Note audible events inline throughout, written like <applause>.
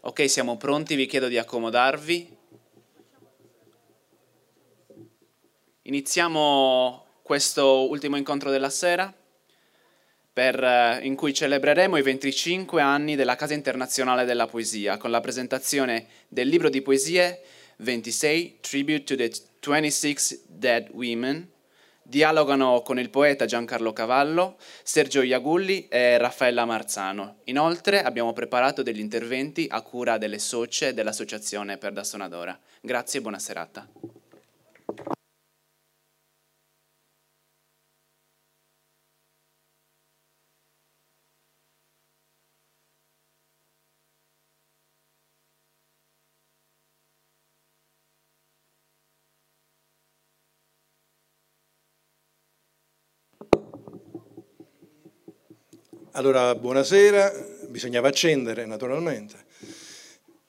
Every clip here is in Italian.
Ok, siamo pronti, vi chiedo di accomodarvi. Iniziamo questo ultimo incontro della sera per, eh, in cui celebreremo i 25 anni della Casa Internazionale della Poesia con la presentazione del libro di poesie 26 Tribute to the 26 Dead Women. Dialogano con il poeta Giancarlo Cavallo, Sergio Iagulli e Raffaella Marzano. Inoltre abbiamo preparato degli interventi a cura delle socie dell'Associazione per da Sonadora. Grazie e buona serata. Allora, buonasera, bisognava accendere naturalmente.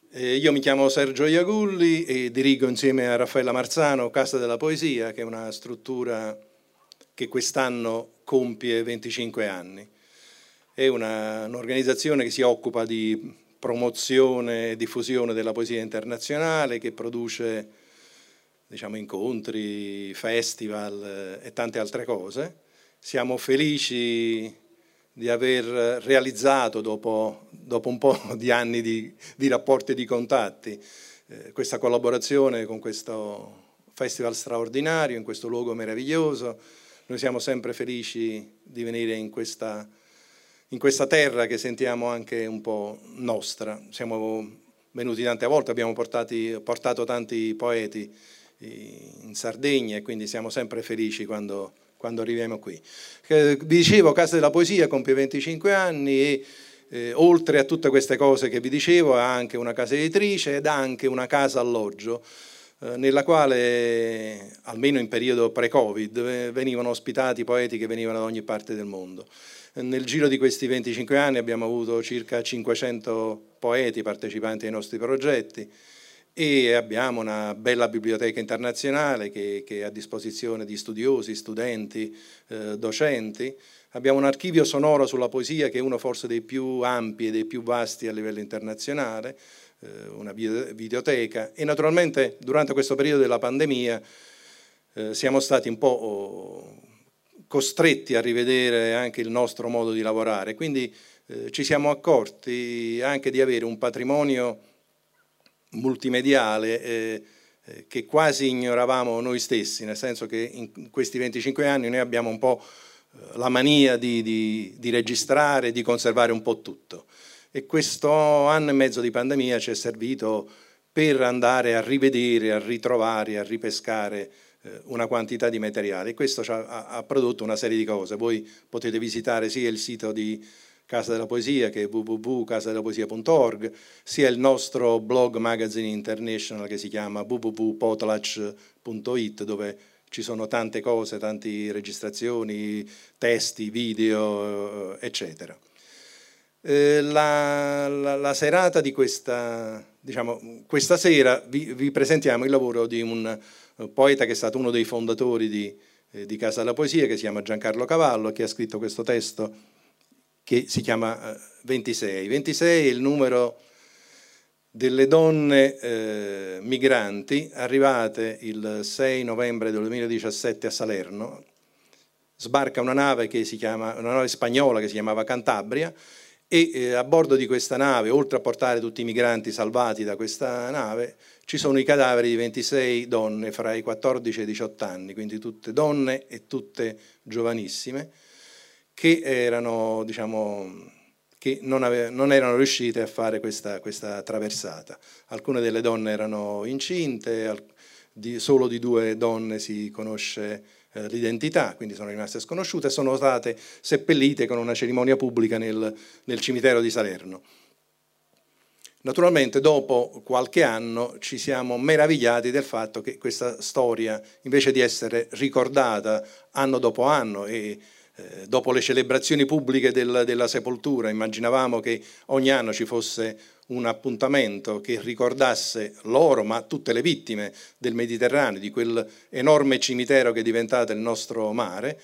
Eh, io mi chiamo Sergio Iagulli e dirigo insieme a Raffaella Marzano Casa della Poesia, che è una struttura che quest'anno compie 25 anni. È una, un'organizzazione che si occupa di promozione e diffusione della poesia internazionale, che produce diciamo, incontri, festival eh, e tante altre cose. Siamo felici di aver realizzato dopo, dopo un po' <laughs> di anni di, di rapporti e di contatti eh, questa collaborazione con questo festival straordinario, in questo luogo meraviglioso. Noi siamo sempre felici di venire in questa, in questa terra che sentiamo anche un po' nostra. Siamo venuti tante volte, abbiamo portati, portato tanti poeti in Sardegna e quindi siamo sempre felici quando quando arriviamo qui. Vi dicevo, Casa della Poesia compie 25 anni e eh, oltre a tutte queste cose che vi dicevo ha anche una casa editrice ed ha anche una casa alloggio eh, nella quale, almeno in periodo pre-Covid, venivano ospitati poeti che venivano da ogni parte del mondo. Nel giro di questi 25 anni abbiamo avuto circa 500 poeti partecipanti ai nostri progetti, e abbiamo una bella biblioteca internazionale che, che è a disposizione di studiosi, studenti, eh, docenti. Abbiamo un archivio sonoro sulla poesia che è uno forse dei più ampi e dei più vasti a livello internazionale, eh, una videoteca e naturalmente durante questo periodo della pandemia eh, siamo stati un po' oh, costretti a rivedere anche il nostro modo di lavorare, quindi eh, ci siamo accorti anche di avere un patrimonio multimediale eh, eh, che quasi ignoravamo noi stessi, nel senso che in questi 25 anni noi abbiamo un po' eh, la mania di, di, di registrare, di conservare un po' tutto. E questo anno e mezzo di pandemia ci è servito per andare a rivedere, a ritrovare, a ripescare eh, una quantità di materiale. Questo ha, prodotto una serie di cose. Voi potete visitare sia il sito di Casa della Poesia, che è www.casadelapoesia.org, sia il nostro blog Magazine International che si chiama www.potlatch.it, dove ci sono tante cose, tante registrazioni, testi, video, eh, eccetera. Eh, la, la, la, serata di questa, diciamo, questa sera vi, vi, presentiamo il lavoro di un poeta che è stato uno dei fondatori di, eh, di Casa della Poesia, che si chiama Giancarlo Cavallo, che ha scritto questo testo che si chiama 26. Eh, 26 è il numero delle donne eh, migranti arrivate il 6 novembre del 2017 a Salerno. Sbarca una nave, chiama, una nave spagnola che si chiamava Cantabria e eh, a bordo di questa nave, oltre a portare tutti i migranti salvati da questa nave, ci sono i cadaveri di 26 donne fra i 14 e i 18 anni, quindi tutte donne e tutte giovanissime che, erano, diciamo, che non, ave, non, erano riuscite a fare questa, questa, traversata. Alcune delle donne erano incinte, al, di, solo di due donne si conosce eh, l'identità, quindi sono rimaste sconosciute e sono state seppellite con una cerimonia pubblica nel, nel cimitero di Salerno. Naturalmente dopo qualche anno ci siamo meravigliati del fatto che questa storia, invece di essere ricordata anno dopo anno e dopo le celebrazioni pubbliche del, della sepoltura, immaginavamo che ogni anno ci fosse un appuntamento che ricordasse loro, ma tutte le vittime del Mediterraneo, di quel enorme cimitero che è diventato il nostro mare.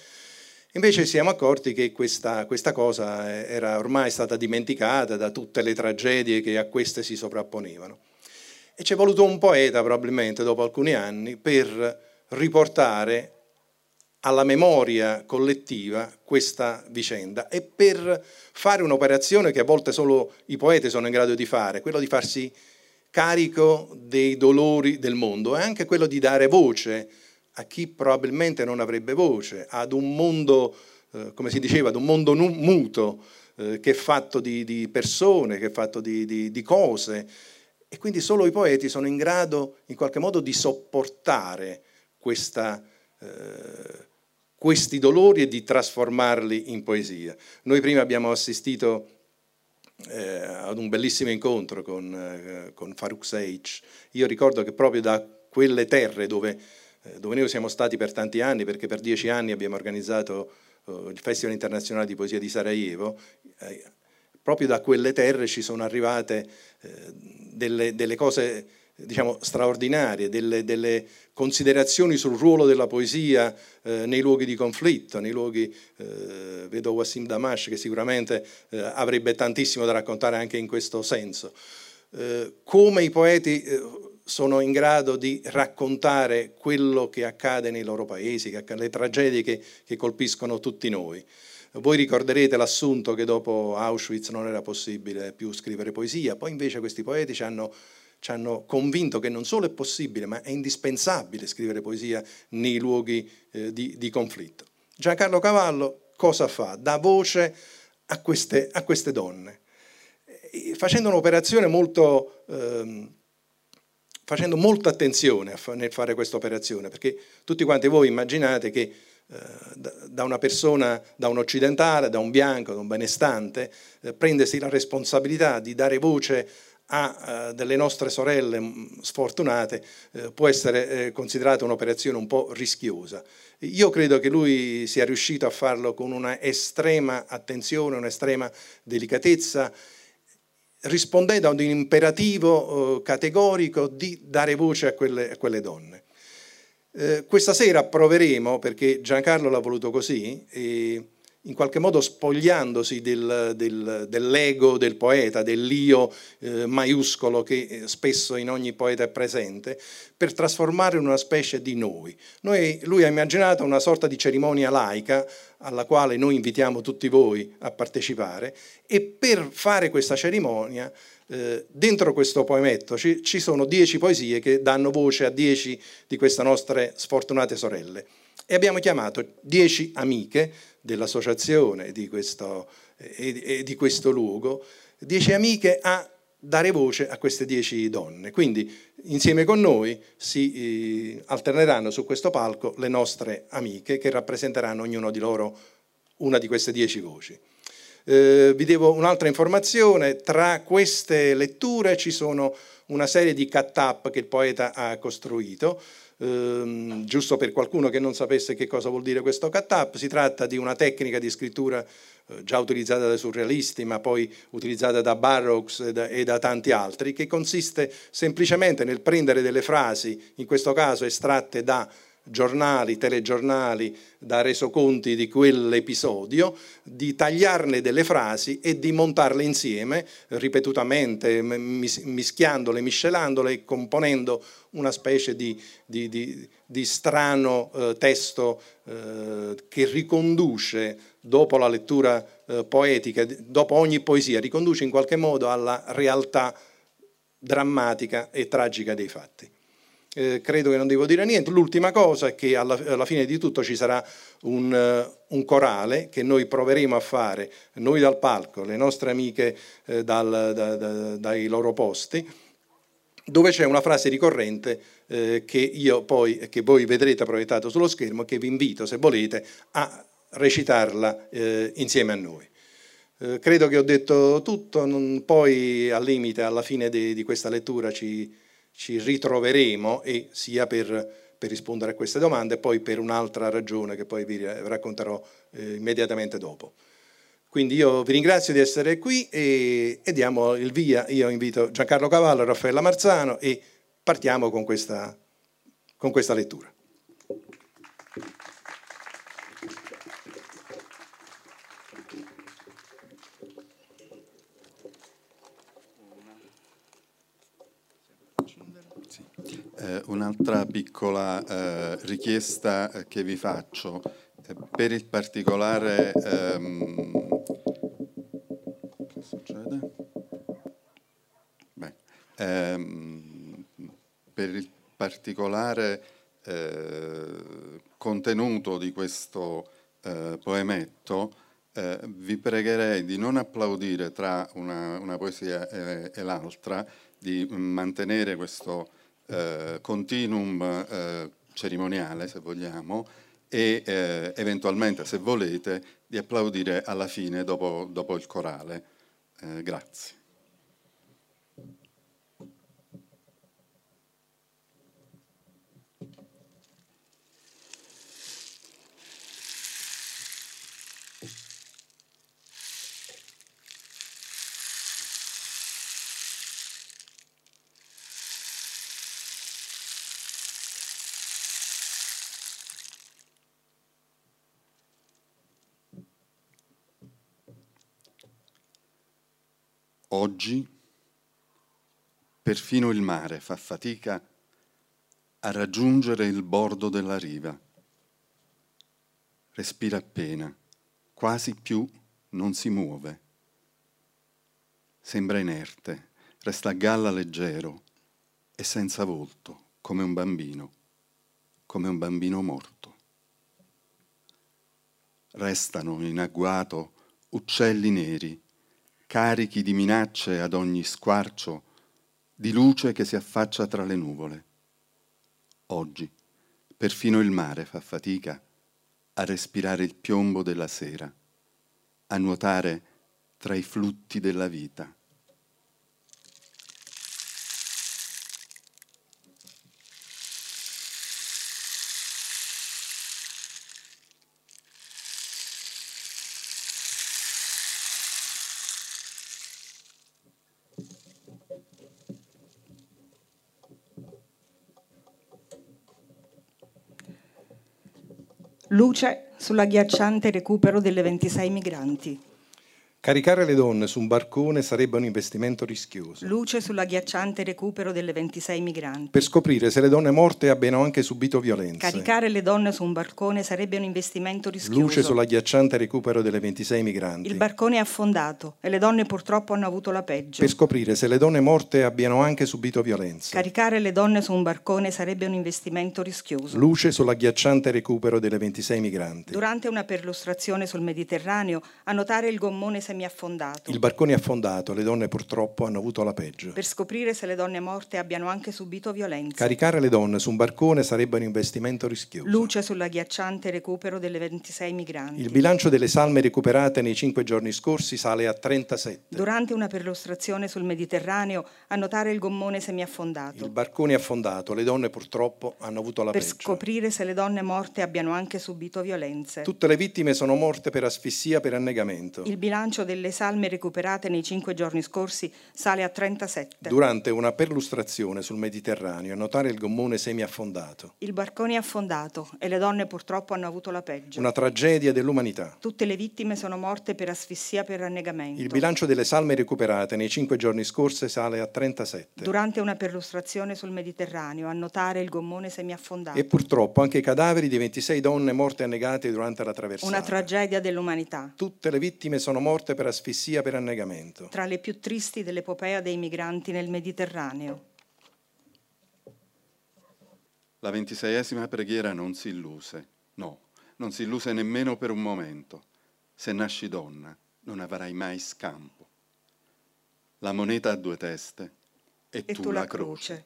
Invece siamo accorti che questa, questa, cosa era ormai stata dimenticata da tutte le tragedie che a queste si sovrapponevano. E ci è voluto un poeta, probabilmente, dopo alcuni anni, per riportare alla memoria collettiva questa vicenda e per fare un'operazione che a volte solo i poeti sono in grado di fare, quello di farsi carico dei dolori del mondo e anche quello di dare voce a chi probabilmente non avrebbe voce, ad un mondo, eh, come si diceva, ad un mondo muto eh, che è fatto di, di, persone, che è fatto di, di, di cose. E quindi solo i poeti sono in grado in qualche modo di sopportare questa, eh, questi dolori e di trasformarli in poesia. Noi prima abbiamo assistito eh, ad un bellissimo incontro con, eh, con Farouk Seich. Io ricordo che proprio da quelle terre dove, eh, dove, noi siamo stati per tanti anni, perché per dieci anni abbiamo organizzato eh, il Festival internazionale di poesia di Sarajevo, eh, proprio da quelle terre ci sono arrivate eh, delle, delle cose diciamo, straordinarie, delle, delle, considerazioni sul ruolo della poesia eh, nei luoghi di conflitto, nei luoghi, eh, vedo Wassim Damash che sicuramente eh, avrebbe tantissimo da raccontare anche in questo senso. Eh, come i poeti eh, sono in grado di raccontare quello che accade nei loro paesi, le tragedie che, che colpiscono tutti noi. Voi ricorderete l'assunto che dopo Auschwitz non era possibile più scrivere poesia, poi invece questi poeti ci hanno ci hanno convinto che non solo è possibile, ma è indispensabile scrivere poesia nei luoghi eh, di, di, conflitto. Giancarlo Cavallo cosa fa? Dà voce a queste, a queste donne, facendo un'operazione molto... Ehm, facendo molta attenzione nel fare questa operazione, perché tutti quanti voi immaginate che eh, da una persona, da un occidentale, da un bianco, da un benestante, eh, prendersi la responsabilità di dare voce a uh, delle nostre sorelle mm, sfortunate uh, può essere uh, considerata un'operazione un po' rischiosa. Io credo che lui sia riuscito a farlo con una estrema attenzione, un'estrema delicatezza, rispondendo ad un imperativo categorico di dare voce a quelle, a quelle donne. questa sera proveremo, perché Giancarlo l'ha voluto così, in qualche modo spogliandosi del, del, dell'ego del poeta, dell'io eh, maiuscolo che eh, spesso in ogni poeta è presente, per trasformare in una specie di noi. noi. Lui ha immaginato una sorta di cerimonia laica alla quale noi invitiamo tutti voi a partecipare e per fare questa cerimonia eh, dentro questo poemetto ci, ci sono dieci poesie che danno voce a dieci di queste nostre sfortunate sorelle e abbiamo chiamato dieci amiche dell'associazione di questo, e, e di questo luogo, dieci amiche a dare voce a queste dieci donne. Quindi insieme con noi si eh, alterneranno su questo palco le nostre amiche che rappresenteranno ognuno di loro una di queste dieci voci. Eh, vi devo un'altra informazione, tra queste letture ci sono una serie di cut-up che il poeta ha costruito, ehm, giusto per qualcuno che non sapesse che cosa vuol dire questo cut-up, si tratta di una tecnica di scrittura eh, già utilizzata dai surrealisti, ma poi utilizzata da Barrocks e e da tanti altri, che consiste semplicemente nel prendere delle frasi, in questo caso estratte da giornali, telegiornali, da resoconti di quell'episodio, di tagliarne delle frasi e di montarle insieme ripetutamente, mischiandole, miscelandole e componendo una specie di, di, di, di strano eh, testo eh, che riconduce, dopo la lettura eh, poetica, dopo ogni poesia, riconduce in qualche modo alla realtà drammatica e tragica dei fatti eh, credo che non devo dire niente. L'ultima cosa è che alla, alla fine di tutto ci sarà un, uh, un, corale che noi proveremo a fare, noi dal palco, le nostre amiche eh, dal, da, da, dai loro posti, dove c'è una frase ricorrente eh, che io poi, che voi vedrete proiettato sullo schermo, che vi invito, se volete, a recitarla eh, insieme a noi. Eh, credo che ho detto tutto, non, poi al limite, alla fine di, di questa lettura ci ci ritroveremo e sia per, per, rispondere a queste domande poi per un'altra ragione che poi vi racconterò eh, immediatamente dopo. Quindi io vi ringrazio di essere qui e, e, diamo il via. Io invito Giancarlo Cavallo Raffaella Marzano e partiamo con questa, con questa lettura. Eh, un'altra piccola eh, richiesta eh, che vi faccio, eh, per il particolare... Ehm, che succede? Beh, ehm, per il particolare eh, contenuto di questo poemetto, vi pregherei di non applaudire tra una, una poesia e, e l'altra, di mantenere questo eh, continuum eh, cerimoniale, se vogliamo, e eh, eventualmente, se volete, di applaudire alla fine dopo, dopo il corale. Eh, grazie. Oggi perfino il mare fa fatica a raggiungere il bordo della riva. Respira appena, quasi più non si muove. Sembra inerte, resta a galla leggero e senza volto, come un bambino, come un bambino morto. Restano in agguato uccelli neri carichi di minacce ad ogni squarcio, di luce che si affaccia tra le nuvole. Oggi perfino il mare fa fatica a respirare il piombo della sera, a nuotare tra i flutti della vita. Luce sull'agghiacciante recupero delle 26 migranti. Caricare le donne su un barcone sarebbe un investimento rischioso. Luce sull'agghiacciante recupero delle 26 migranti. Per scoprire se le donne morte abbiano anche subito violenza. Caricare le donne su un barcone sarebbe un investimento rischioso. Luce sull'agghiacciante recupero delle 26 migranti. Il barcone è affondato e le donne purtroppo hanno avuto la peggio. Per scoprire se le donne morte abbiano anche subito violenza. Caricare le donne su un barcone sarebbe un investimento rischioso. Luce sull'agghiacciante recupero delle 26 migranti. Durante una perlustrazione sul Mediterraneo, a notare il gommone semiaffondato. Il barcone è affondato, le donne purtroppo hanno avuto la peggio. Per scoprire se le donne morte abbiano anche subito violenza. Caricare le donne su un barcone sarebbe un investimento rischioso. Luce sull'agghiacciante recupero delle 26 migranti. Il bilancio delle salme recuperate nei cinque giorni scorsi sale a 37. Durante una perlustrazione sul Mediterraneo, a notare il gommone semiaffondato. Il barcone è affondato, le donne purtroppo hanno avuto la per peggio. scoprire se le donne morte abbiano anche subito violenze. Tutte le vittime sono morte per asfissia per annegamento. Il bilancio delle salme recuperate nei cinque giorni scorsi sale a 37. Durante una perlustrazione sul Mediterraneo, a notare il gommone semiaffondato. Il barcone è affondato e le donne purtroppo hanno avuto la peggio. Una tragedia dell'umanità. Tutte le vittime sono morte per asfissia per annegamento. Il bilancio delle salme recuperate nei cinque giorni scorsi sale a 37. Durante una perlustrazione sul Mediterraneo, a notare il gommone semiaffondato. E purtroppo anche i cadaveri di 26 donne morte annegate durante la traversata. Una tragedia dell'umanità. Tutte le vittime sono morte per asfissia per annegamento. Tra le più tristi dell'epopea dei migranti nel Mediterraneo. La ventiseiesima preghiera non si illuse, no, non si illuse nemmeno per un momento. Se nasci donna, non avrai mai scampo. La moneta ha due teste e, E tu la croce.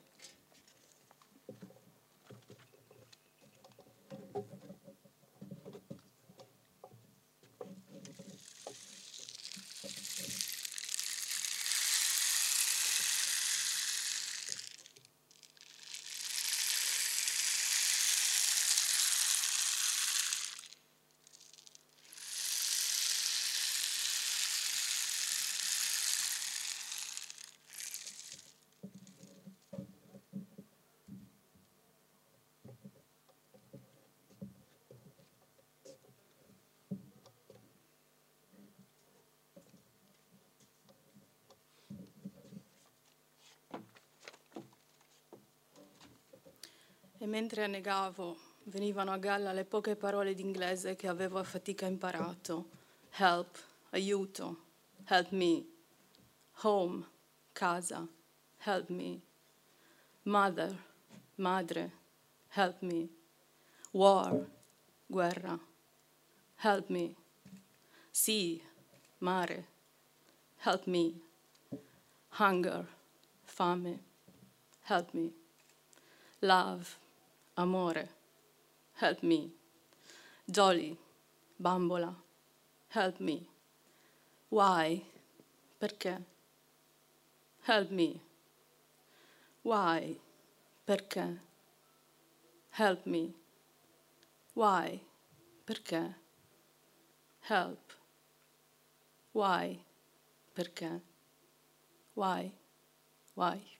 Mentre annegavo venivano a galla le poche parole d'inglese che avevo a fatica imparato. Help, aiuto, help me. Home, casa, help me. Mother, madre, help me. War, guerra, help me. Sea, mare, help me. Hunger, fame, help me. Love, amore, help me. Dolly, bambola, help me. Why? Perché? Help me. Why? Perché? Help me. Why? Perché? Help. Why? Perché? Why? Why?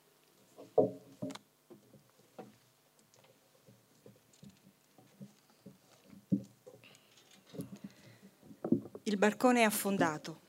Il barcone è affondato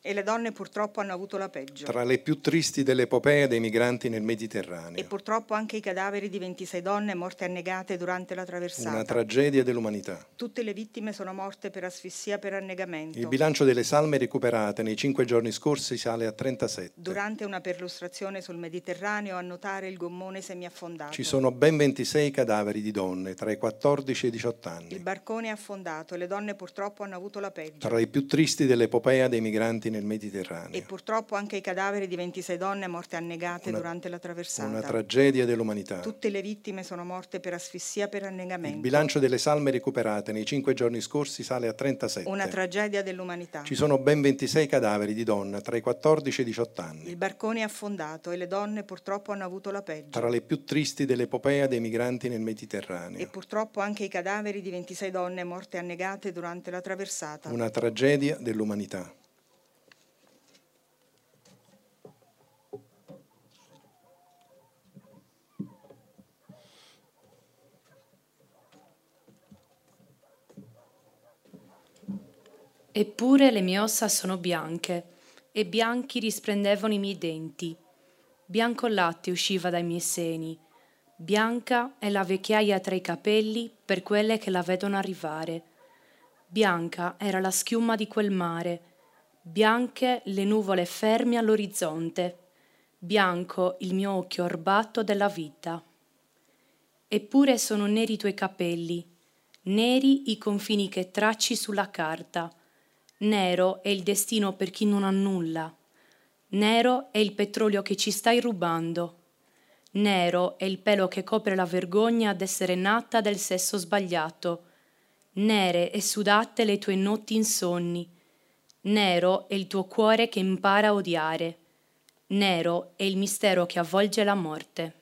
e le donne purtroppo hanno avuto la peggio. Tra le più tristi dell'epopea dei migranti nel E Mediterraneo. purtroppo anche i cadaveri di 26 donne morte annegate durante la traversata. Una tragedia dell'umanità. Tutte le vittime sono morte per asfissia per annegamento. Il bilancio delle salme recuperate nei cinque giorni scorsi sale a 37. Durante una perlustrazione sul Mediterraneo a notare il gommone semiaffondato. Ci sono ben 26 cadaveri di donne tra i 14 e i 18 Il anni. barcone è affondato e le donne purtroppo hanno avuto la peggio. Tra i più tristi dell'epopea dei migranti nel E Mediterraneo. purtroppo anche i cadaveri di 26 donne morte annegate Una- durante la traversata. Una tragedia dell'umanità. Tutte le vittime sono morte per asfissia per Il annegamento. bilancio delle salme recuperate nei cinque giorni scorsi sale a 37. Una tragedia dell'umanità. Ci sono ben 26 cadaveri di donne tra i 14 e i 18 anni. Il barcone è affondato e le donne purtroppo hanno avuto la peggio. Tra le più tristi dell'epopea dei migranti nel E Mediterraneo. purtroppo anche i cadaveri di 26 donne morte annegate durante la traversata. Una tragedia dell'umanità. Eppure le mie ossa sono bianche e bianchi risplendevano i miei denti. Bianco latte usciva dai miei seni. Bianca è la vecchiaia tra i capelli per quelle che la vedono arrivare. Bianca era la schiuma di quel mare. Bianche le nuvole ferme all'orizzonte. Bianco il mio occhio orbato della vita. Eppure sono neri i tuoi capelli, neri i confini che tracci sulla carta. Nero è il destino per chi non ha nulla. Nero è il petrolio che ci stai rubando. Nero è il pelo che copre la vergogna d'essere nata del sesso sbagliato. Nere e sudate le tue notti insonni. Nero è il tuo cuore che impara a odiare. Nero è il mistero che avvolge la morte.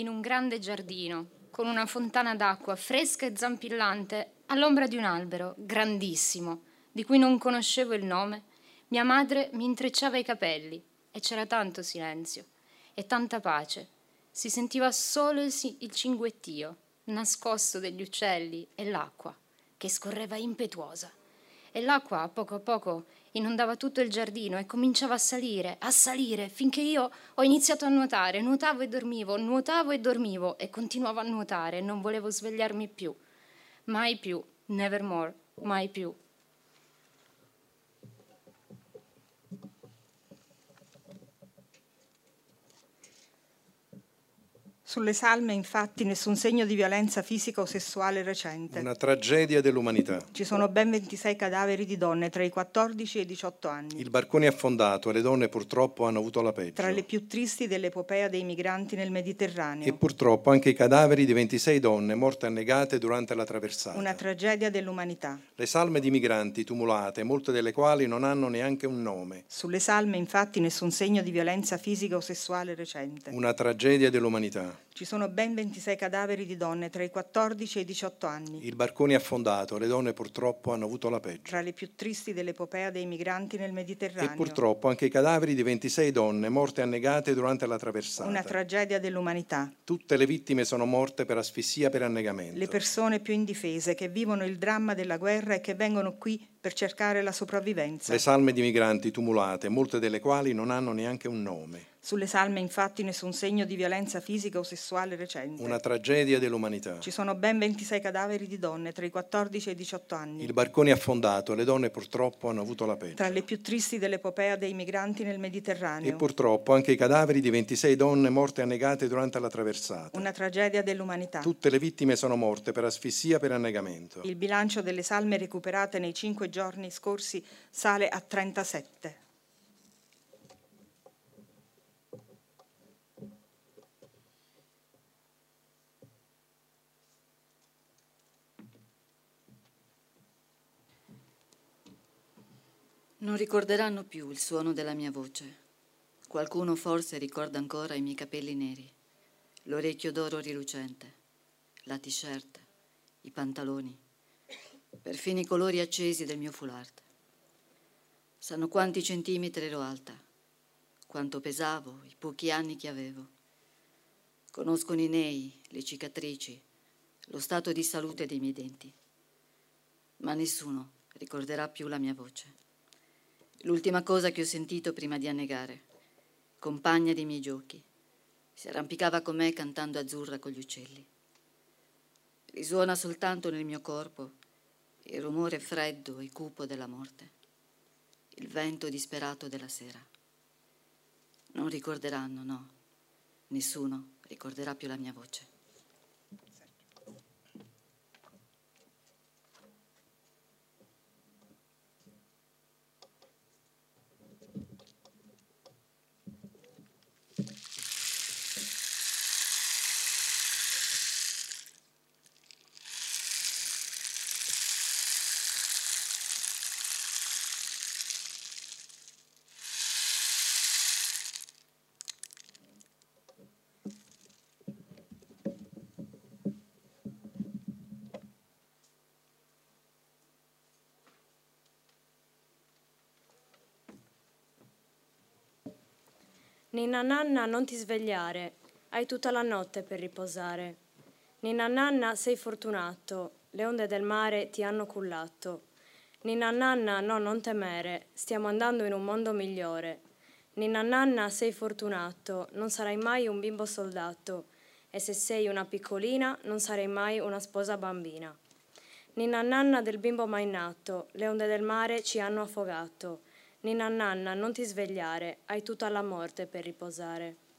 In un grande giardino, con una fontana d'acqua fresca e zampillante, all'ombra di un albero grandissimo, di cui non conoscevo il nome, mia madre mi intrecciava i capelli e c'era tanto silenzio e tanta pace. Si sentiva solo il, si- il cinguettio, nascosto degli uccelli e l'acqua, che scorreva impetuosa. E l'acqua, a poco a poco, inondava tutto il giardino e cominciava a salire, a salire, finché io ho iniziato a nuotare. Nuotavo e dormivo, nuotavo e dormivo e continuavo a nuotare non volevo svegliarmi più. Mai più, nevermore, mai più. Sulle salme, infatti, nessun segno di violenza fisica o sessuale recente. Una tragedia dell'umanità. Ci sono ben 26 cadaveri di donne tra i 14 e i 18 anni. Il barcone è affondato e le donne purtroppo hanno avuto la peggio. Tra le più tristi dell'epopea dei migranti nel E Mediterraneo. purtroppo anche i cadaveri di 26 donne morte annegate durante la traversata. Una tragedia dell'umanità. Le salme di migranti tumulate, molte delle quali non hanno neanche un nome. Sulle salme, infatti, nessun segno di violenza fisica o sessuale recente. Una tragedia dell'umanità. Ci sono ben 26 cadaveri di donne tra i 14 e i 18 anni. Il barcone è affondato, le donne purtroppo hanno avuto la peggio. Tra le più tristi dell'epopea dei migranti nel E Mediterraneo. purtroppo anche i cadaveri di 26 donne morte annegate durante la traversata. Una tragedia dell'umanità. Tutte le vittime sono morte per asfissia per annegamento. Le persone più indifese che vivono il dramma della guerra e che vengono qui per cercare la sopravvivenza. Le salme di migranti tumulate, molte delle quali non hanno neanche un nome. Sulle salme infatti nessun segno di violenza fisica o sessuale recente. Una tragedia dell'umanità. Ci sono ben 26 cadaveri di donne tra i 14 e i 18 anni. Il barcone è affondato, le donne purtroppo hanno avuto la peggio. Tra le più tristi dell'epopea dei migranti nel E Mediterraneo. purtroppo anche i cadaveri di 26 donne morte annegate durante la traversata. Una tragedia dell'umanità. Tutte le vittime sono morte per asfissia per annegamento. Il bilancio delle salme recuperate nei cinque giorni scorsi sale a 37. Non ricorderanno più il suono della mia voce. Qualcuno forse ricorda ancora i miei capelli neri, l'orecchio d'oro rilucente, la t-shirt, i pantaloni, perfino i colori accesi del mio foulard. Sanno quanti centimetri ero alta, quanto pesavo, i pochi anni che avevo. Conoscono i nei, le cicatrici, lo stato di salute dei miei denti. Ma nessuno ricorderà più la mia voce. L'ultima cosa che ho sentito prima di annegare, compagna dei miei giochi, si arrampicava con me cantando azzurra con gli uccelli. Risuona soltanto nel mio corpo il rumore freddo e cupo della morte, il vento disperato della sera. Non ricorderanno, no, nessuno ricorderà più la mia voce. Ninna nanna, non ti svegliare, hai tutta la notte per riposare. Ninna nanna, sei fortunato, le onde del mare ti hanno cullato. Ninna nanna, no, non temere, stiamo andando in un mondo migliore. Ninna nanna, sei fortunato, non sarai mai un bimbo soldato, e se sei una piccolina, non sarai mai una sposa bambina. Ninna nanna del bimbo mai nato, le onde del mare ci hanno affogato. Ninna nanna, non ti svegliare, hai tutta la morte per riposare.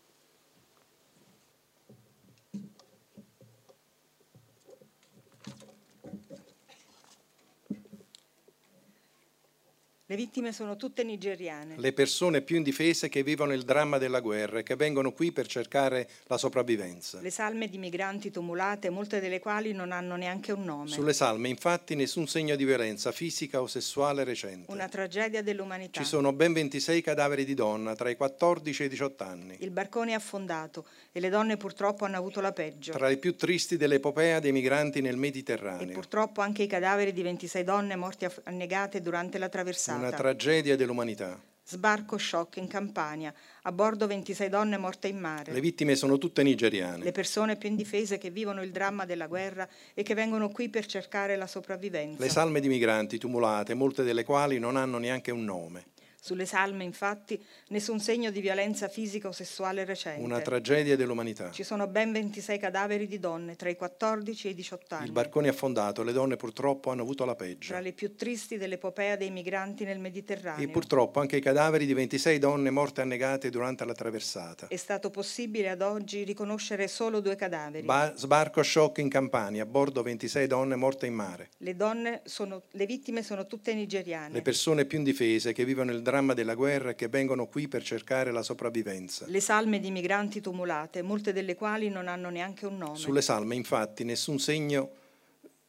Le vittime sono tutte nigeriane. Le persone più indifese che vivono il dramma della guerra e che vengono qui per cercare la sopravvivenza. Le salme di migranti tumulate, molte delle quali non hanno neanche un nome. Sulle salme, infatti, nessun segno di violenza fisica o sessuale recente. Una tragedia dell'umanità. Ci sono ben 26 cadaveri di donna tra i 14 e i 18 anni. Il barcone è affondato e le donne purtroppo hanno avuto la peggio. Tra i più tristi dell'epopea dei migranti nel E Mediterraneo. purtroppo anche i cadaveri di 26 donne morte annegate durante la traversata. Una tragedia dell'umanità. Sbarco shock in Campania. A bordo 26 donne morte in mare. Le vittime sono tutte nigeriane. Le persone più indifese che vivono il dramma della guerra e che vengono qui per cercare la sopravvivenza. Le salme di migranti tumulate, molte delle quali non hanno neanche un nome. Sulle salme, infatti, nessun segno di violenza fisica o sessuale recente. Una tragedia dell'umanità. Ci sono ben 26 cadaveri di donne tra i 14 e i 18 anni. Il barcone è affondato, le donne purtroppo hanno avuto la peggio. Tra le più tristi dell'epopea dei migranti nel Mediterraneo. E purtroppo anche i cadaveri di 26 donne morte annegate durante la traversata. È stato possibile ad oggi riconoscere solo due cadaveri. Ba- sbarco shock in Campania, a bordo 26 donne morte in mare. Le, donne sono, le vittime sono tutte nigeriane. Le persone più indifese che vivono il dramma della guerra e che vengono qui per cercare la sopravvivenza. Le salme di migranti tumulate, molte delle quali non hanno neanche un nome. Sulle salme, infatti, nessun segno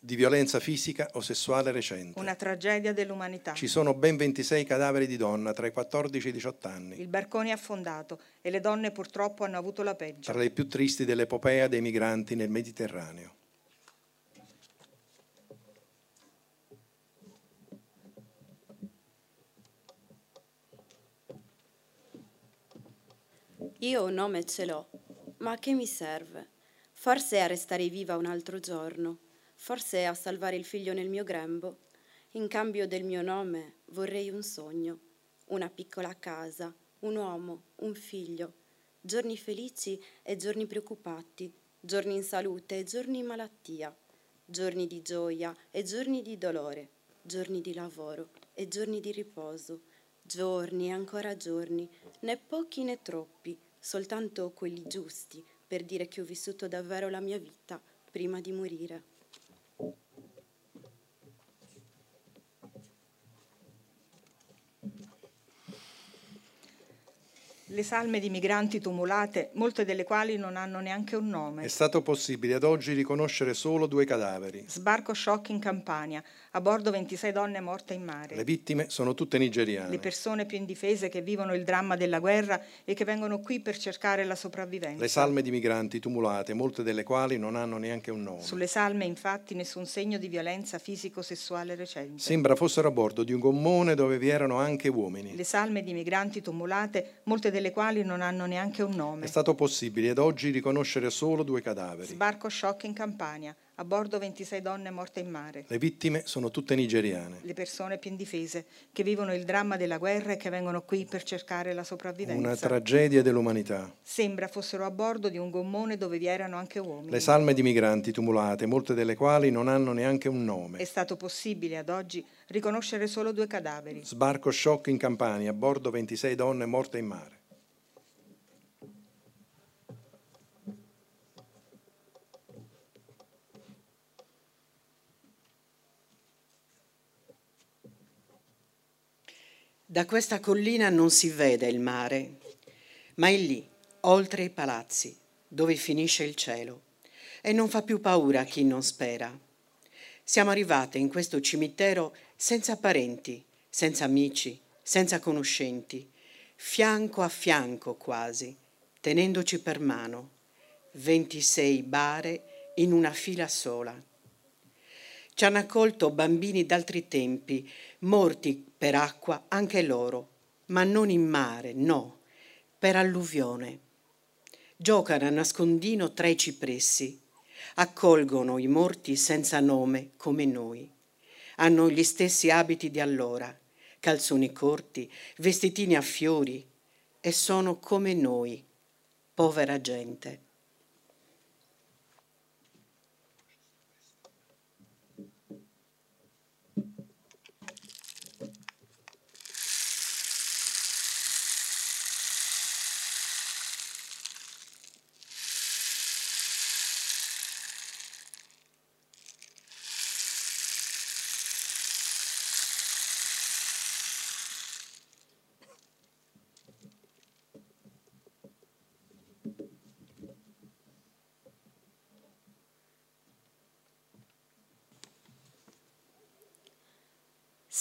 di violenza fisica o sessuale recente. Una tragedia dell'umanità. Ci sono ben 26 cadaveri di donna tra i 14 e i 18 anni. Il barcone è affondato e le donne purtroppo hanno avuto la peggio. Tra le più tristi dell'epopea dei migranti nel Mediterraneo. Io un nome ce l'ho, ma a che mi serve? Forse a restare viva un altro giorno, forse a salvare il figlio nel mio grembo. In cambio del mio nome vorrei un sogno, una piccola casa, un uomo, un figlio, giorni felici e giorni preoccupati, giorni in salute e giorni in malattia, giorni di gioia e giorni di dolore, giorni di lavoro e giorni di riposo, giorni e ancora giorni, né pochi né troppi, soltanto quelli giusti per dire che ho vissuto davvero la mia vita prima di morire. Le salme di migranti tumulate, molte delle quali non hanno neanche un nome. È stato possibile ad oggi riconoscere solo due cadaveri. Sbarco shock in Campania, a bordo 26 donne morte in mare. Le vittime sono tutte nigeriane. Le persone più indifese che vivono il dramma della guerra e che vengono qui per cercare la sopravvivenza. Le salme di migranti tumulate, molte delle quali non hanno neanche un nome. Sulle salme, infatti, nessun segno di violenza fisico-sessuale recente. Sembra fossero a bordo di un gommone dove vi erano anche uomini. Le salme di migranti tumulate, molte delle quali non hanno neanche un nome. È stato possibile ad oggi riconoscere solo due cadaveri. Sbarco shock in Campania, a bordo 26 donne morte in mare. Le vittime sono tutte nigeriane. Le persone più indifese che vivono il dramma della guerra e che vengono qui per cercare la sopravvivenza. Una tragedia dell'umanità. Sembra fossero a bordo di un gommone dove vi erano anche uomini. Le salme di migranti tumulate, molte delle quali non hanno neanche un nome. È stato possibile ad oggi riconoscere solo due cadaveri. Sbarco shock in Campania, a bordo 26 donne morte in mare. Da questa collina non si vede il mare, ma è lì, oltre i palazzi, dove finisce il cielo. E non fa più paura a chi non spera. Siamo arrivate in questo cimitero senza parenti, senza amici, senza conoscenti, fianco a fianco quasi, tenendoci per mano. 26 bare in una fila sola. Ci hanno accolto bambini d'altri tempi, morti per acqua anche loro, ma non in mare, no, per alluvione. Giocano a nascondino tra i cipressi, accolgono i morti senza nome come noi. Hanno gli stessi abiti di allora, calzoni corti, vestitini a fiori, e sono come noi, povera gente.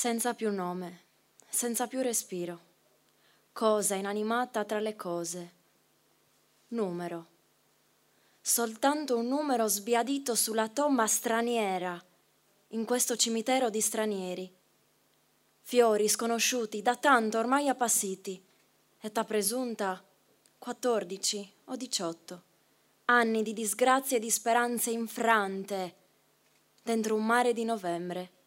Senza più nome, senza più respiro, cosa inanimata tra le cose, numero, soltanto un numero sbiadito sulla tomba straniera, in questo cimitero di stranieri, fiori sconosciuti da tanto ormai appassiti, età presunta 14 o 18, anni di disgrazie e di speranze infrante dentro un mare di novembre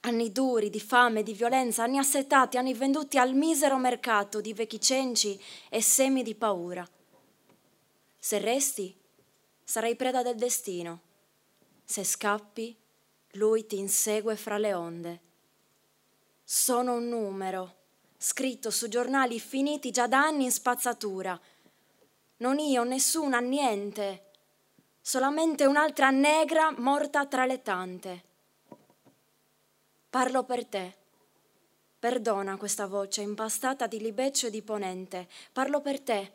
Anni duri, di fame, di violenza, anni assetati, anni venduti al misero mercato di vecchi cenci e semi di paura. Se resti, sarai preda del destino. Se scappi, lui ti insegue fra le onde. Sono un numero, scritto su giornali finiti già da anni in spazzatura. Non io, nessuna, niente. Solamente un'altra negra morta tra le tante. Parlo per te. Perdona questa voce impastata di libeccio e di ponente. Parlo per te,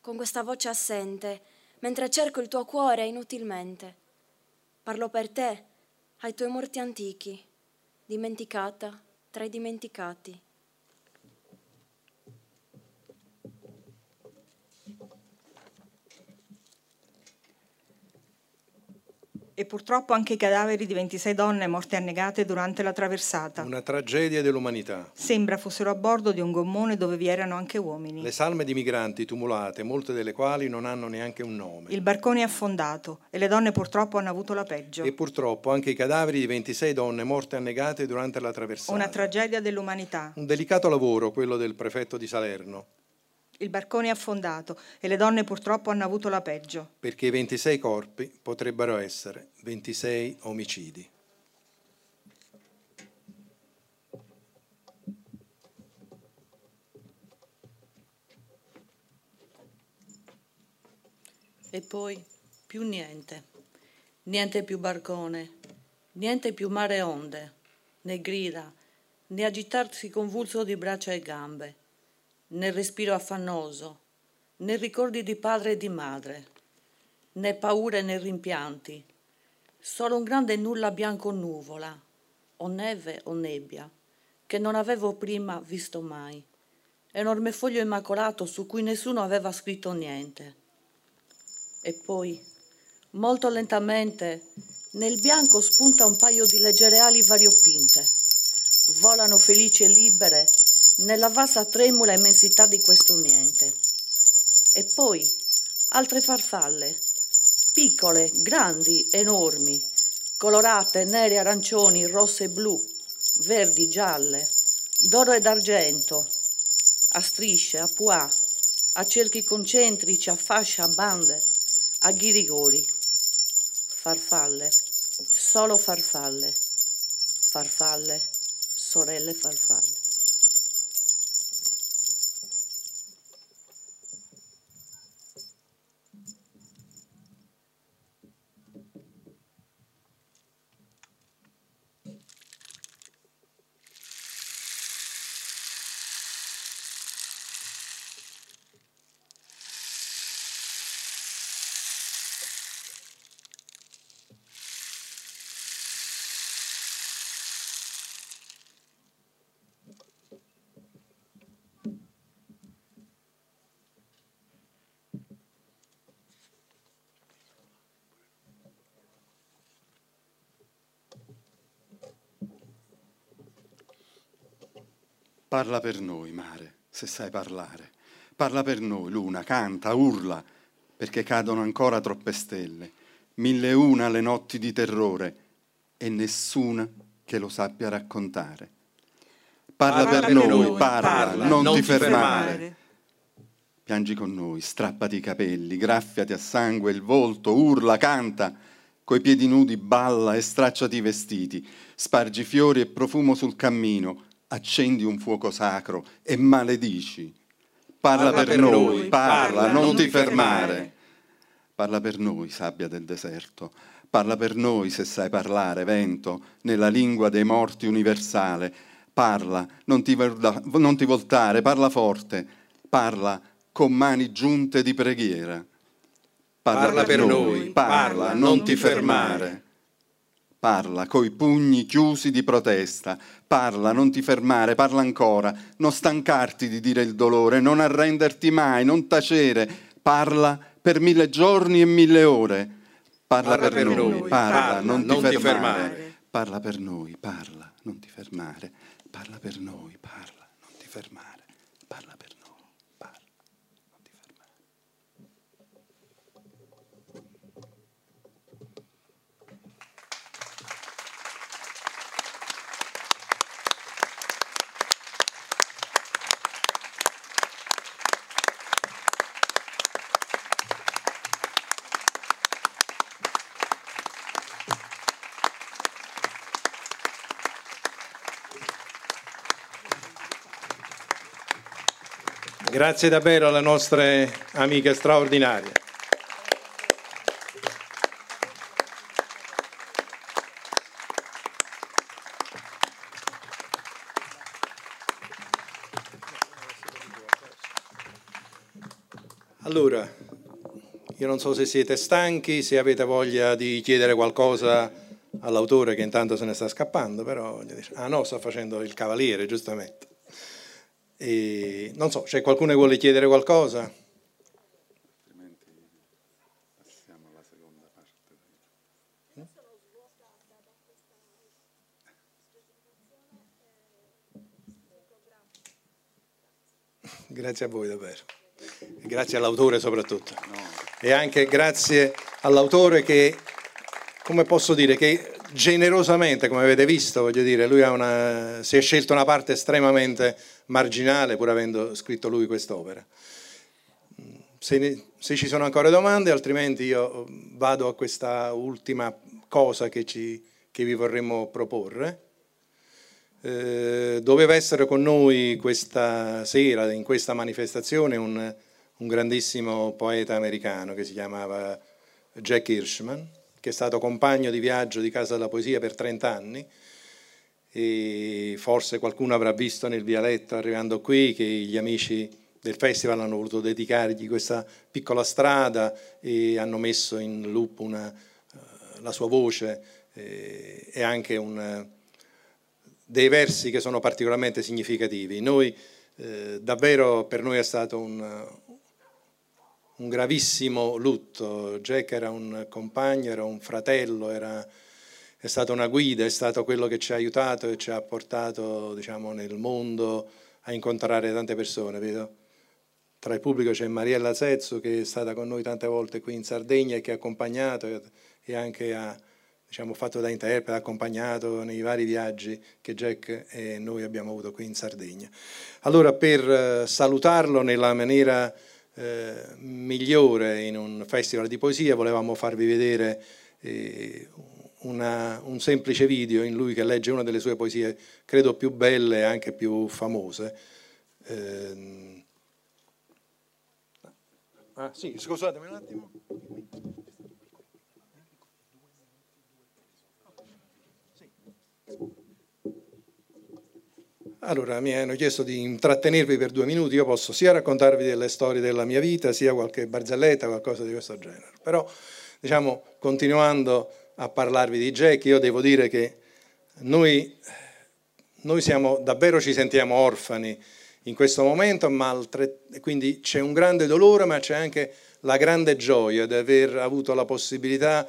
con questa voce assente, mentre cerco il tuo cuore inutilmente. Parlo per te, ai tuoi morti antichi, dimenticata tra i dimenticati. E purtroppo anche i cadaveri di 26 donne morte annegate durante la traversata. Una tragedia dell'umanità. Sembra fossero a bordo di un gommone dove vi erano anche uomini. Le salme di migranti tumulate, molte delle quali non hanno neanche un nome. Il barcone è affondato e le donne purtroppo hanno avuto la peggio. E purtroppo anche i cadaveri di 26 donne morte annegate durante la traversata. Una tragedia dell'umanità. Un delicato lavoro quello del prefetto di Salerno. Il barcone è affondato e le donne purtroppo hanno avuto la peggio. Perché i 26 corpi potrebbero essere 26 omicidi. E poi più niente, niente più barcone, niente più mare onde, né grida, né agitarsi convulso di braccia e gambe né respiro affannoso, né ricordi di padre e di madre, né paure né rimpianti, solo un grande nulla bianco nuvola, o neve o nebbia, che non avevo prima visto mai, enorme foglio immacolato su cui nessuno aveva scritto niente. E poi, molto lentamente, nel bianco spunta un paio di leggere ali variopinte, volano felici e libere nella vasta tremula immensità di questo niente. E poi altre farfalle, piccole, grandi, enormi, colorate, nere, arancioni, rosse e blu, verdi, gialle, d'oro ed argento, a strisce, a pois, a cerchi concentrici, a fasce, a bande, a ghirigori. Farfalle, solo farfalle, farfalle, sorelle farfalle. Parla per noi, mare, se sai parlare. Parla per noi, luna, canta, urla, perché cadono ancora troppe stelle, mille e una le notti di terrore e nessuna che lo sappia raccontare. Parla, parla per, per, noi, parla, parla non, non, ti fermare. fermare. Piangi con noi, strappati i capelli, graffiati a sangue il volto, urla, canta, coi piedi nudi balla e stracciati i vestiti, spargi fiori e profumo sul cammino, accendi un fuoco sacro e maledici. Parla, parla per, per, noi, noi parla, parla, non, non ti fermare. fermare. Parla per noi, sabbia del deserto. Parla per noi, se sai parlare, vento, nella lingua dei morti universale. Parla, non ti, non ti voltare, parla forte. Parla con mani giunte di preghiera. Parla, parla per, per noi, parla, parla non ti fermare. fermare. Parla coi pugni chiusi di protesta. Parla, non ti fermare, parla ancora. Non stancarti di dire il dolore, non arrenderti mai, non tacere. Parla per mille giorni e mille ore. Parla, parla per, per, noi, noi. Parla, parla, non, ti, non fermare. ti fermare. Parla per noi, parla, non ti fermare. Parla per noi, parla, non ti fermare. Parla per Grazie davvero alle nostre amiche straordinarie. Allora, io non so se siete stanchi, se avete voglia di chiedere qualcosa all'autore che intanto se ne sta scappando, però ah no, sta facendo il cavaliere, giustamente. E, non so, c'è qualcuno che vuole chiedere qualcosa? <laughs> Grazie a voi davvero grazie all'autore soprattutto. E anche grazie all'autore che, come posso dire, che generosamente, come avete visto, voglio dire, lui una, si è scelto una parte estremamente marginale pur avendo scritto lui quest'opera. Se, se, ci sono ancora domande, altrimenti io vado a questa ultima cosa che, ci, che vi vorremmo proporre. Eh, doveva essere con noi questa sera, in questa manifestazione, un, un grandissimo poeta americano che si chiamava Jack Hirschman, che è stato compagno di viaggio di Casa della Poesia per 30 anni e forse qualcuno avrà visto nel vialetto arrivando qui che gli amici del festival hanno voluto dedicargli questa piccola strada e hanno messo in loop una, uh, la sua voce eh, e anche un, dei versi che sono particolarmente significativi. Noi, eh, davvero per noi è stato un, un gravissimo lutto. Jack era un compagno, era un fratello, era, è stata una guida, è stato quello che ci ha aiutato e ci ha portato diciamo, nel mondo a incontrare tante persone. Vedo? Tra il pubblico c'è Mariella Zezzo che è stata con noi tante volte qui in Sardegna e che ha accompagnato e anche ha diciamo, fatto da interprete, ha accompagnato nei vari viaggi che Jack e noi abbiamo avuto qui in Sardegna. Allora per eh, salutarlo nella maniera eh, migliore in un festival di poesia, volevamo farvi vedere eh, una, un semplice video in lui che legge una delle sue poesie, credo più belle e anche più famose. Eh, ah sì, scusatemi un attimo. Allora, mi hanno chiesto di intrattenervi per due minuti, io posso sia raccontarvi delle storie della mia vita, sia qualche barzelletta, qualcosa di questo genere. Però, diciamo, continuando a parlarvi di Jack, io devo dire che noi, noi siamo, davvero ci sentiamo orfani in questo momento, quindi c'è un grande dolore, ma c'è anche la grande gioia di aver avuto la possibilità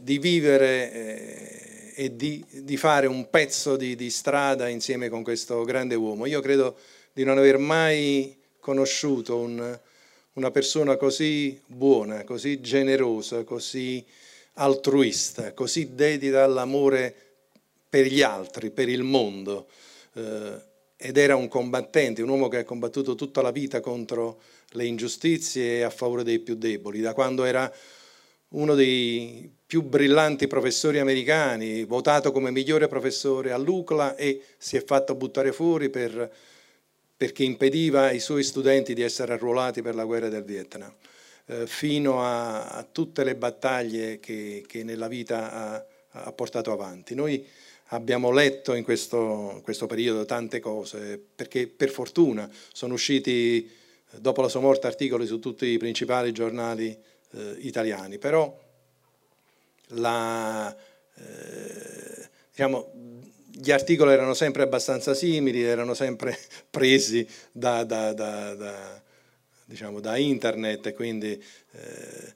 di vivere... Eh, e di, di fare un pezzo di, di, strada insieme con questo grande uomo. Io credo di non aver mai conosciuto un, una persona così buona, così generosa, così altruista, così dedita all'amore per gli altri, per il mondo. Eh, ed era un combattente, un uomo che ha combattuto tutta la vita contro le ingiustizie e a favore dei più deboli, da quando era uno dei più brillanti professori americani, votato come migliore professore all'UCLA e si è fatto buttare fuori per, perché impediva ai suoi studenti di essere arruolati per la guerra del Vietnam, eh, fino a, a, tutte le battaglie che, che nella vita ha, ha, portato avanti. Noi abbiamo letto in questo, in questo periodo tante cose, perché per fortuna sono usciti dopo la sua morte articoli su tutti i principali giornali eh, italiani, però la, eh, diciamo, gli articoli erano sempre abbastanza simili, erano sempre <laughs> presi da, da, da, diciamo, da internet e quindi eh,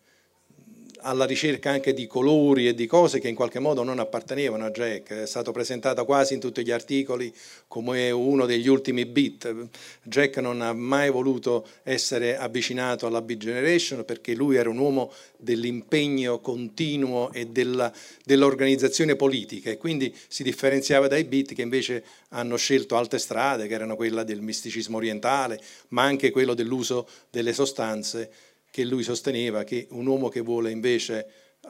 alla ricerca anche di colori e di cose che in qualche modo non appartenevano a Jack, è stato presentato quasi in tutti gli articoli come uno degli ultimi beat. Jack non ha mai voluto essere avvicinato alla Beat Generation perché lui era un uomo dell'impegno continuo e della, dell'organizzazione politica e quindi si differenziava dai beat che invece hanno scelto altre strade, che erano quella del misticismo orientale, ma anche quello dell'uso delle sostanze che lui sosteneva che un uomo che vuole invece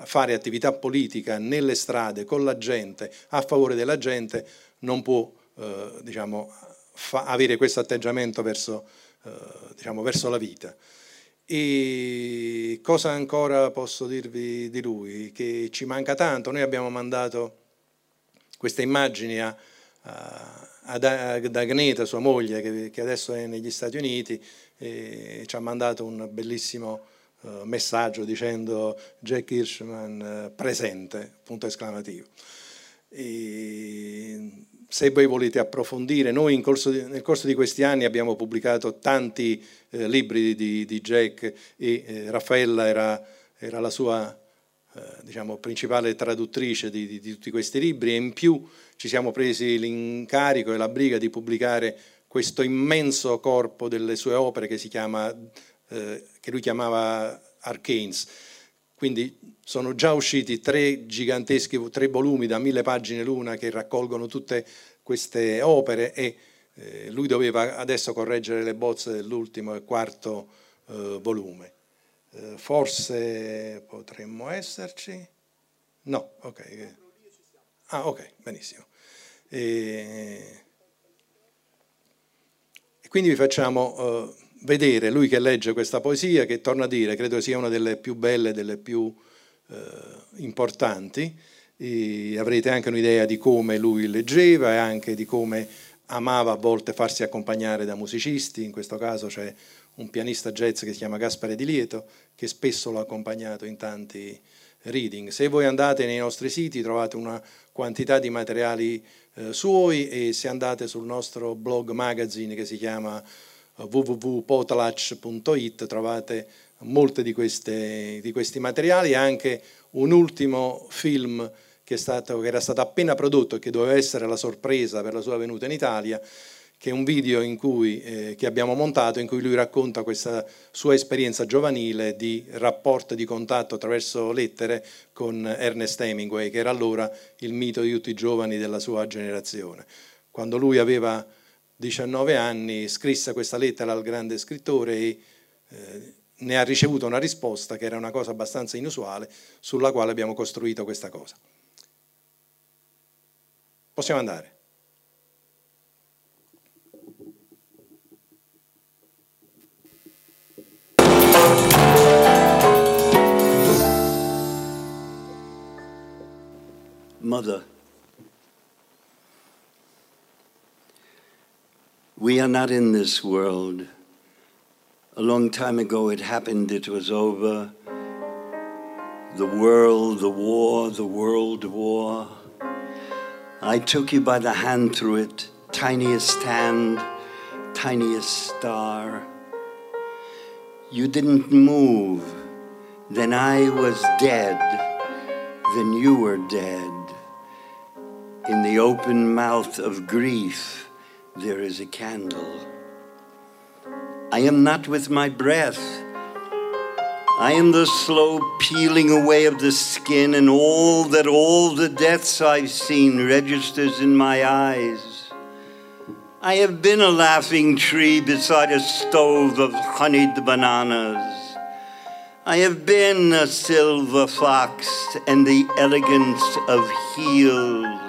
fare attività politica nelle strade con la gente, a favore della gente, non può eh, diciamo, avere questo atteggiamento verso eh, diciamo, verso la vita. E cosa ancora posso dirvi di lui? Che ci manca tanto. Noi abbiamo mandato queste immagini a, a, ad Agneta, sua moglie, che, che, adesso è negli Stati Uniti, e ci ha mandato un bellissimo uh, messaggio dicendo Jack Hirschman uh, presente, punto esclamativo. E se voi volete approfondire, noi corso di, nel corso di questi anni abbiamo pubblicato tanti eh, libri di, di, Jack e eh, Raffaella era, era, la sua eh, diciamo, principale traduttrice di, di, tutti questi libri e in più ci siamo presi l'incarico e la briga di pubblicare questo immenso corpo delle sue opere che, chiama, eh, che lui chiamava Arcanes. Quindi sono già usciti tre giganteschi, tre volumi da mille pagine l'una che raccolgono tutte queste opere e eh, lui doveva adesso correggere le bozze dell'ultimo e quarto eh, volume. Eh, forse potremmo esserci? No, ok. Ah, ok, benissimo. E, e quindi vi facciamo uh, vedere lui che legge questa poesia, che torna a dire, credo sia una delle più belle, delle più eh, importanti, e avrete anche un'idea di come lui leggeva e anche di come amava a volte farsi accompagnare da musicisti, in questo caso c'è un pianista jazz che si chiama Gaspare Di Lieto, che spesso l'ha accompagnato in tanti reading. Se voi andate nei nostri siti trovate una quantità di materiali eh, suoi e se andate sul nostro blog magazine che si chiama eh, www.potalach.it trovate molti di, di, questi materiali. E anche un ultimo film che, stato, che, era stato appena prodotto e che doveva essere la sorpresa per la sua venuta in Italia, che è un video cui, eh, che abbiamo montato in cui lui racconta questa sua esperienza giovanile di rapporto di contatto attraverso lettere con Ernest Hemingway, che era allora il mito di tutti i giovani della sua generazione. Quando lui aveva 19 anni scrisse questa lettera al grande scrittore e eh, ne ha ricevuto una risposta che era una cosa abbastanza inusuale sulla quale abbiamo costruito questa cosa. Possiamo andare. Mother, we are not in this world. A long time ago it happened, it was over. The world, the war, the world war. I took you by the hand through it, tiniest hand, tiniest star. You didn't move, then I was dead, then you were dead. In the open mouth of grief, there is a candle. I am not with my breath. I am the slow peeling away of the skin, and all that all the deaths I've seen registers in my eyes. I have been a laughing tree beside a stove of honeyed bananas. I have been a silver fox and the elegance of heels.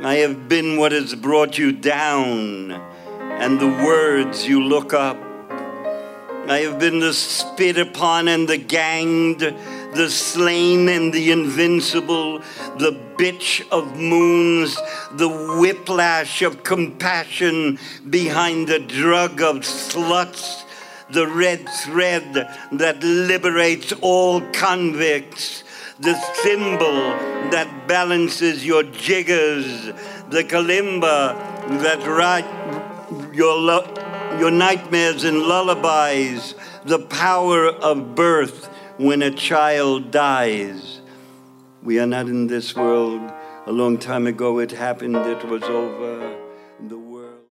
I have been what has brought you down and the words you look up. I have been the spit upon and the ganged, the slain and the invincible, the bitch of moons, the whiplash of compassion behind the drug of sluts, the red thread that liberates all convicts, the thimble that balances your jiggers, the kalimba that right your, lo- your nightmares and lullabies, the power of birth when a child dies. We are not in this world. A long time ago it happened, it was over.